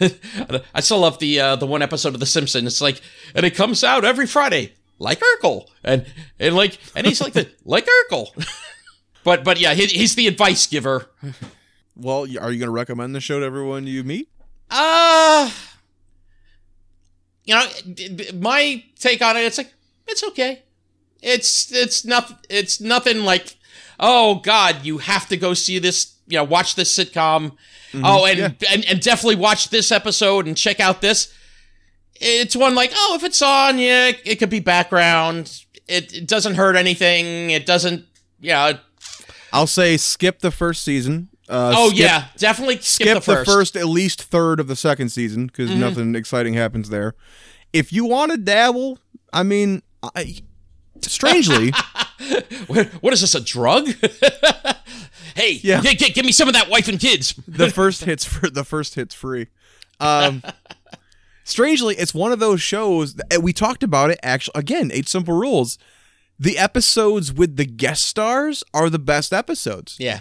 I still love the uh, the one episode of The Simpsons. It's like, and it comes out every Friday, like Urkel, and and like, and he's like the (laughs) like Urkel. but but yeah, he, he's the advice giver. Well, are you going to recommend the show to everyone you meet? Uh you know, my take on it, it's like it's okay. It's it's not it's nothing like, oh God, you have to go see this. You know, watch this sitcom. Oh, and, yeah. and and definitely watch this episode and check out this. It's one like, oh, if it's on, yeah, it could be background. It, it doesn't hurt anything. It doesn't, yeah. I'll say skip the first season. Uh, oh skip- yeah, definitely skip, skip, the first. Mm-hmm. the first at least third of the second season because nothing exciting happens there. If you want to dabble, I mean, I, strangely, (laughs) What, what is this? A drug? (laughs) hey, Yeah. g- g- give me some of that wife and kids. the first hits for the first hits free. Um, strangely, it's one of those shows that we talked about it. Actually, again, eight simple rules. The episodes with the guest stars are the best episodes. Yeah.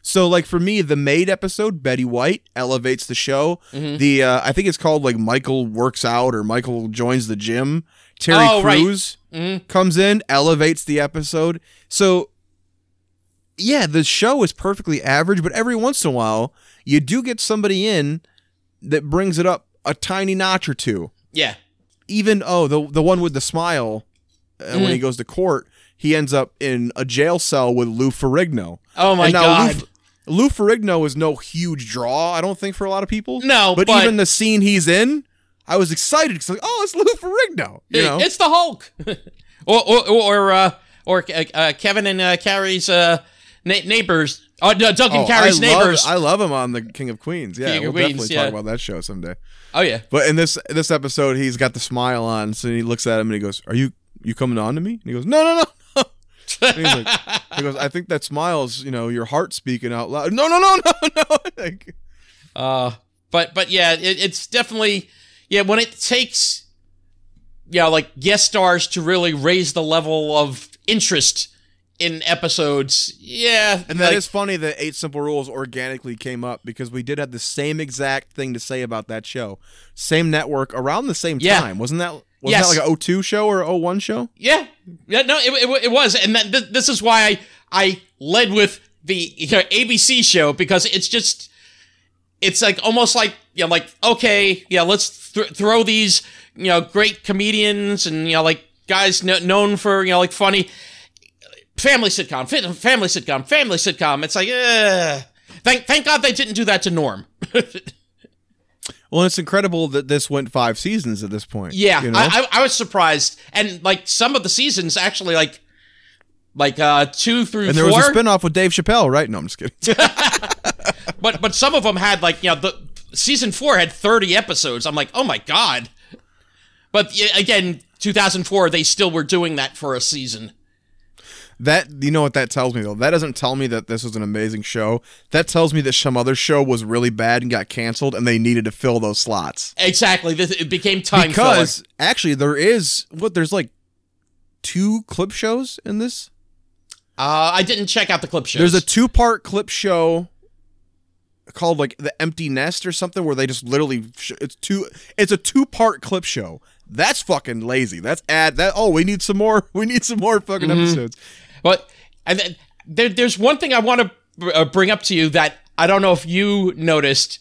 So, like for me, the maid episode, Betty White elevates the show. Mm-hmm. The uh, I think it's called like Michael works out or Michael joins the gym. Terry Oh, right. Crews comes in, elevates the episode. So, yeah, the show is perfectly average, but every once in a while, you do get somebody in that brings it up a tiny notch or two. Yeah. Even oh, the the one with the smile uh, when Mm. he goes to court, he ends up in a jail cell with Lou Ferrigno. Oh my And god. Lou, Lou Ferrigno is no huge draw, I don't think, for a lot of people. No, but, but- even the scene he's in, I was excited because like, oh, it's Lou Ferrigno. You know, It's the Hulk. (laughs) or or or uh, or uh, uh, Kevin and uh, Carrie's uh, na- neighbors. Oh, no, and Oh, Carrie's I love- neighbors. I love him on the King of Queens. Yeah, King we'll Queens, definitely yeah. talk about that show someday. oh yeah. But in this this episode, he's got the smile on, so he looks at him and he goes, "Are you you coming on to me?" And he goes, "No, no, no." no." (laughs) He's like, he goes, "I think that smile's you know your heart speaking out loud." No, no, no, no, (laughs) no. Like, Uh, but but yeah, it, it's definitely yeah when it takes yeah like guest stars to really raise the level of interest in episodes. Yeah, And that is like, funny that Eight Simple Rules organically came up because we did have the same exact thing to say about that show. Same network around the same Yeah. time. Wasn't that wasn't Yes. that like a 02 show or a 01 show? yeah yeah no it, it, it was and that, th- this is why I I led with the you know, ABC show because it's just it's like almost like you know like okay yeah let's th- throw these you know great comedians and you know like guys kn- known for you know like funny family sitcom fa- family sitcom family sitcom it's like uh thank thank god they didn't do that to norm (laughs) Well, it's incredible that this went five seasons at this point. yeah you know? I, I i was surprised and like some of the seasons actually like like uh two through and there four was a spinoff with Dave Chappelle, right? No, I'm just kidding. (laughs) (laughs) but but some of them had like you know the season four had 30 episodes i'm like oh my god but again 2004 they still were doing that for a season that you know what that tells me though. That doesn't tell me that this was an amazing show. That tells me that some other show was really bad and got canceled, and they needed to fill those slots. exactly this, it became time because actually, there is what there's like two clip shows in this. uh i didn't check out the clip shows There's a two part clip show called like the Empty Nest or something where they just literally sh- it's two it's a two part clip show. That's fucking lazy. That's ad that oh we need some more (laughs) we need some more fucking Mm-hmm. episodes. But and then there, there's one thing I want to uh, bring up to you that I don't know if you noticed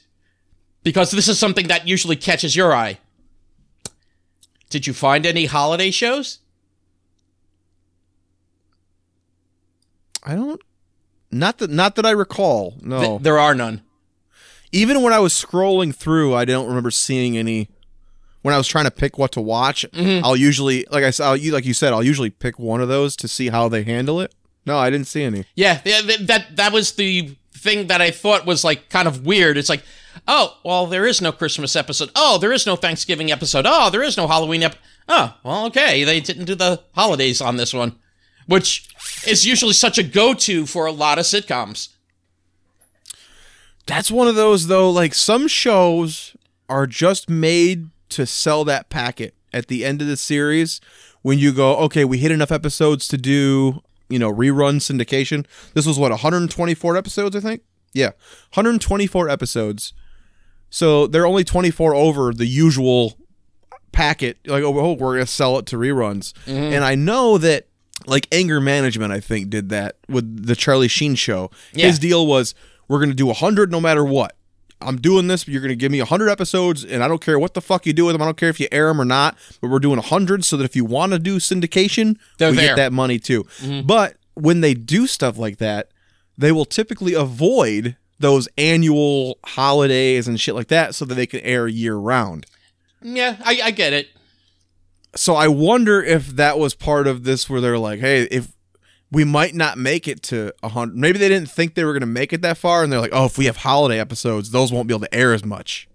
because this is something that usually catches your eye. Did you find any holiday shows? I don't. Not that not that I recall. No. Th- there are none. Even when I was scrolling through, I don't remember seeing any. When I was trying to pick what to watch, mm-hmm. I'll usually, like I said, you- like you said, I'll usually pick one of those to see how they handle it. No, I didn't see any. Yeah, yeah, that that was the thing that I thought was like kind of weird. It's like, oh, well, there is no Christmas episode. Oh, there is no Thanksgiving episode. Oh, there is no Halloween ep. Oh, well, okay, they didn't do the holidays on this one, which is usually such a go-to for a lot of sitcoms. That's one of those though. Like some shows are just made to sell that packet at the end of the series. When you go, okay, we hit enough episodes to do, you know, rerun syndication. This was what 124 episodes, I think. Yeah, 124 episodes. So they're only 24 over the usual packet. Like, oh, oh, we're gonna sell it to reruns. Mm-hmm. And I know that like anger management, I think, did that with the Charlie Sheen show. Yeah. His deal was we're gonna do 100 no matter what. I'm doing this, you're gonna give me 100 episodes, and I don't care what the fuck you do with them. I don't care if you air them or not. But we're doing 100 so that if you want to do syndication, They're we there. get that money too. Mm-hmm. But when they do stuff like that, they will typically avoid those annual holidays and shit like that so that they can air year round. Yeah, I, I get it. So I wonder if that was part of this where they're like, hey, if we might not make it to 100, maybe they didn't think they were going to make it that far. And they're like, oh, if we have holiday episodes, those won't be able to air as much.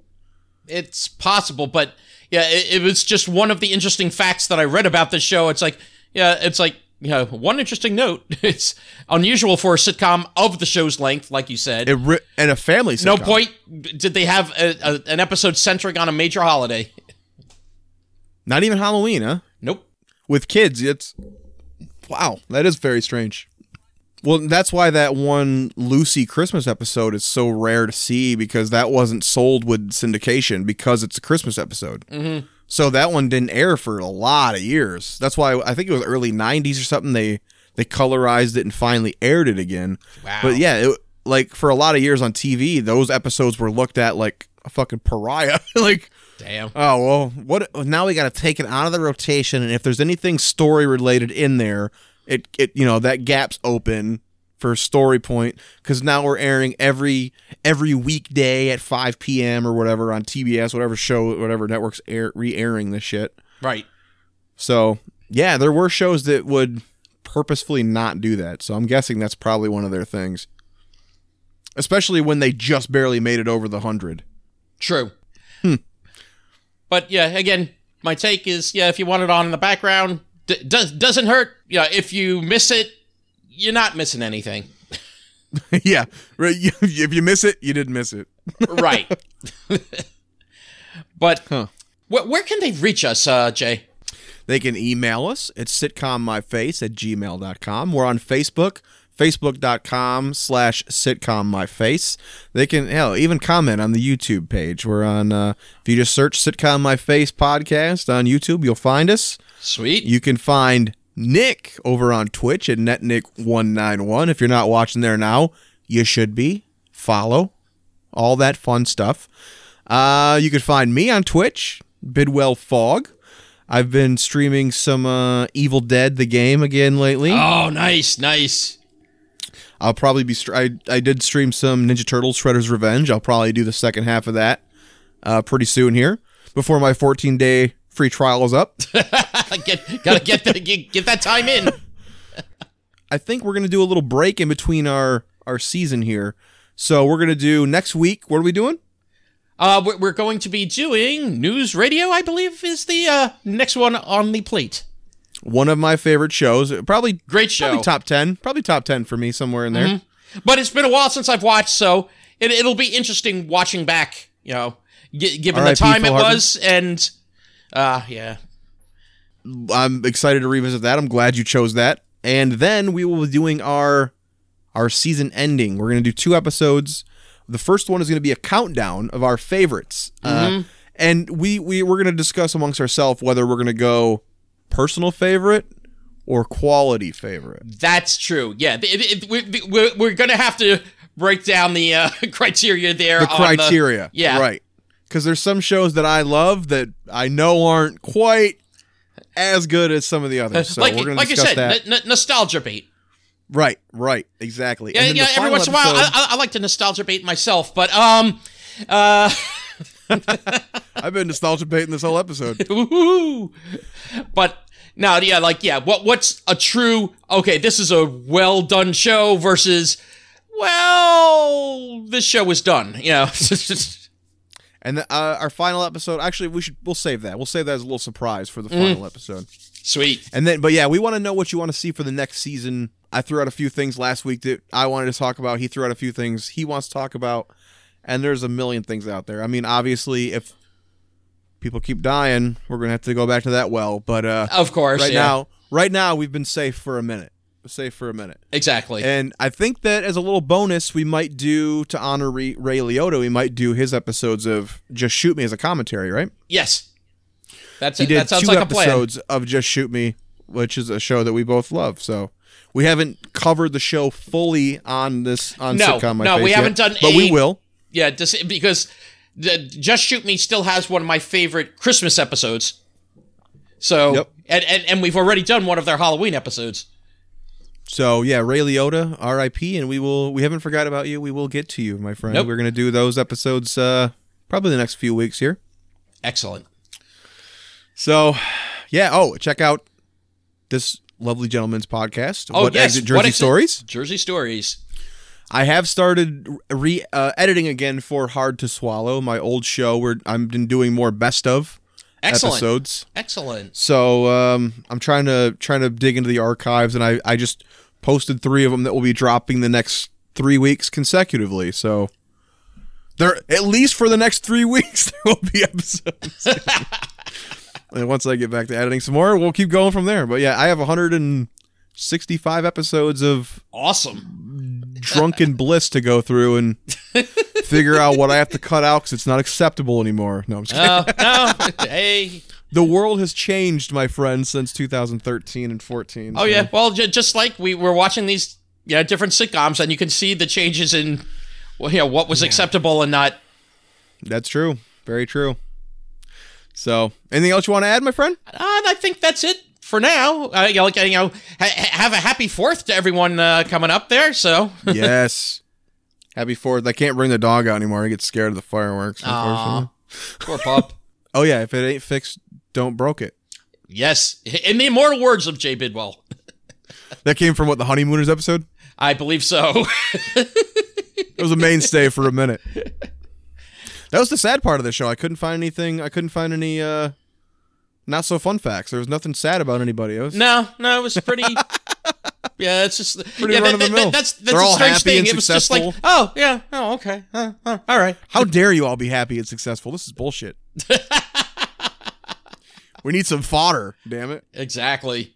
It's possible, but yeah, it, it was just one of the interesting facts that I read about this show. It's like, yeah, it's like, you know, one interesting note. (laughs) It's unusual for a sitcom of the show's length, like you said. It ri- and a family no point did they have a, a, an episode centering on a major holiday. Not even Halloween, huh? Nope. With kids, it's wow, that is very strange. Well, that's why that one Lucy Christmas episode is so rare to see because that wasn't sold with syndication because it's a Christmas episode. Mm-hmm. So that one didn't air for a lot of years. That's why I think it was early '90s or something. They they colorized it and finally aired it again. Wow. But yeah, it, like for a lot of years on TV, those episodes were looked at like a fucking pariah. (laughs) like Damn. Oh well, what now? We got to take it out of the rotation, and if there's anything story related in there, it it you know that gap's open for story point because now we're airing every every weekday at 5 p.m. or whatever on TBS, whatever show, whatever networks air re-airing this shit. Right. So yeah, there were shows that would purposefully not do that. So I'm guessing that's probably one of their things, especially when they just barely made it over the hundred. True. But yeah, again, my take is yeah, if you want it on in the background, d- does doesn't hurt. Yeah, if you miss it, you're not missing anything. (laughs) yeah, right. If you miss it, you didn't miss it. (laughs) right. but Huh. wh- where can they reach us, uh, Jay? They can email us at sitcommyface at gmail.com. We're on Facebook, facebook.com slash sitcom my face They can, hell, even comment on the YouTube page. We're on, uh, if you just search Sitcom My Face podcast on YouTube, you'll find us. Sweet. You can find Nick over on Twitch at netnick191. If you're not watching there now, you should be. Follow. All that fun stuff. Uh, you can find me on Twitch, Bidwell Fog. I've been streaming some uh, Evil Dead the game again lately. oh, nice, nice. I'll probably be. Str- I I did stream some Ninja Turtles Shredder's Revenge. I'll probably do the second half of that uh, pretty soon here before my 14 day free trial is up. (laughs) get gotta get the, get, get that time in. (laughs) I think we're gonna do a little break in between our our season here. So we're gonna do next week. What are we doing? Uh, we're, we're going to be doing news radio. I believe is the uh, next one on the plate. One of my favorite shows. Probably Great show. Probably top ten. Probably top ten for me somewhere in there. but it's been a while since I've watched, so it, it'll be interesting watching back. You know, g- given the time it was, and uh, yeah, I'm excited to revisit that. I'm glad you chose that. And then we will be doing our our season ending. We're going to do two episodes. The first one is going to be a countdown of our favorites. Uh, and we, we we're going to discuss amongst ourselves whether we're going to go personal favorite or quality favorite. that's true. Yeah, it, it, we, we're we're gonna have to break down the uh, (laughs) criteria there. The criteria. yeah, Right. because there's some shows that I love that I know aren't quite as good as some of the others. So like we're gonna like discuss said, that. n- n- nostalgia bait. right, right, exactly. Yeah, And yeah. Every once in a while, I, I, I like to nostalgia bait myself, but um, uh, (laughs) I've been nostalgia baiting this whole episode. (laughs) but now, yeah, like yeah, what what's a true? Okay, this is a well done show versus, well, this show is done. You know, (laughs) And the, uh, our final episode, actually, we should we'll save that. We'll save that as a little surprise for the Mm. final episode. sweet. And then, but yeah, we want to know what you want to see for the next season. I threw out a few things last week that I wanted to talk about. He threw out a few things he wants to talk about, and there's a million things out there. I mean, obviously, if people keep dying, we're gonna have to go back to that well. But uh, Of course, right yeah. now, right now, we've been safe for a minute. Safe for a minute. exactly. And I think that as a little bonus, we might do to honor Ray, Liotta. We might do his episodes of Just Shoot Me as a commentary, right? yes, that's He it. did That sounds two like a episodes of Just Shoot Me, which is a show that we both love. So we haven't covered the show fully on this on No, sitcom. My no, we haven't yet, done but we will. Yeah, just, because the, Just Shoot Me still has one of my favorite Christmas episodes. So, Yep. and, and and we've already done one of their Halloween episodes. So yeah, Ray Liotta, R.I.P. And we will. We haven't forgot about you. We will get to you, my friend. Nope. We're gonna do those episodes uh, probably the next few weeks here. Excellent. So, yeah. Oh, check out this lovely gentleman's podcast. Oh what yes, Exit Jersey what Stories? Jersey Stories. I have started re uh, editing again for Hard to Swallow, my old show where I've been doing more best of Excellent. episodes. Excellent. So um, I'm trying to trying to dig into the archives, and I I just posted three of them that will be dropping the next three weeks consecutively. So there, at least for the next three (laughs) weeks, there will be episodes. (laughs) and once I get back to editing some more, we'll keep going from there. But yeah, I have 165 episodes of Awesome. Drunken bliss to go through and (laughs) figure out what I have to cut out because it's not acceptable anymore. No, I'm just kidding. No, no. (laughs) hey. The world has changed, my friend, since 2013 and 14. Oh so- yeah. Well, j- just like we were watching these, yeah, different sitcoms, and you can see the changes in, well, you know, what was acceptable and not. That's true. Very true. So, anything else you want to add, my friend? Uh, I think that's it for now. Uh, you know, like, you know, ha- ha- have a happy Fourth to everyone uh, coming up there. So. (laughs) yes. Happy Fourth. I can't bring the dog out anymore. I get scared of the fireworks. Unfortunately. Poor pup. (laughs) Oh yeah, if it ain't fixed, don't broke it. Yes, in the immortal words of Jay Bidwell, (laughs) That came from what the honeymooners episode. I believe so. It was a mainstay for a minute. That was the sad part of the show. I couldn't find anything. I couldn't find any uh not so fun facts. There was nothing sad about anybody. Was no, no, it was pretty. (laughs) Yeah, it's just Pretty yeah, that- run-of-the-mill. that- that's that's They're a all strange happy thing. and It was just like, successful. oh yeah, oh okay, uh, uh, all right. How dare you all be happy and successful? This is bullshit. (laughs) we need some fodder, damn it. Exactly.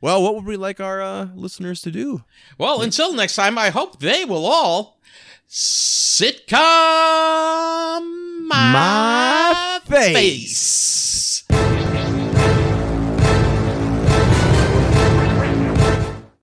Well, what would we like our uh, listeners to do? Well, until next time, I hope they will all sitcom my, My face.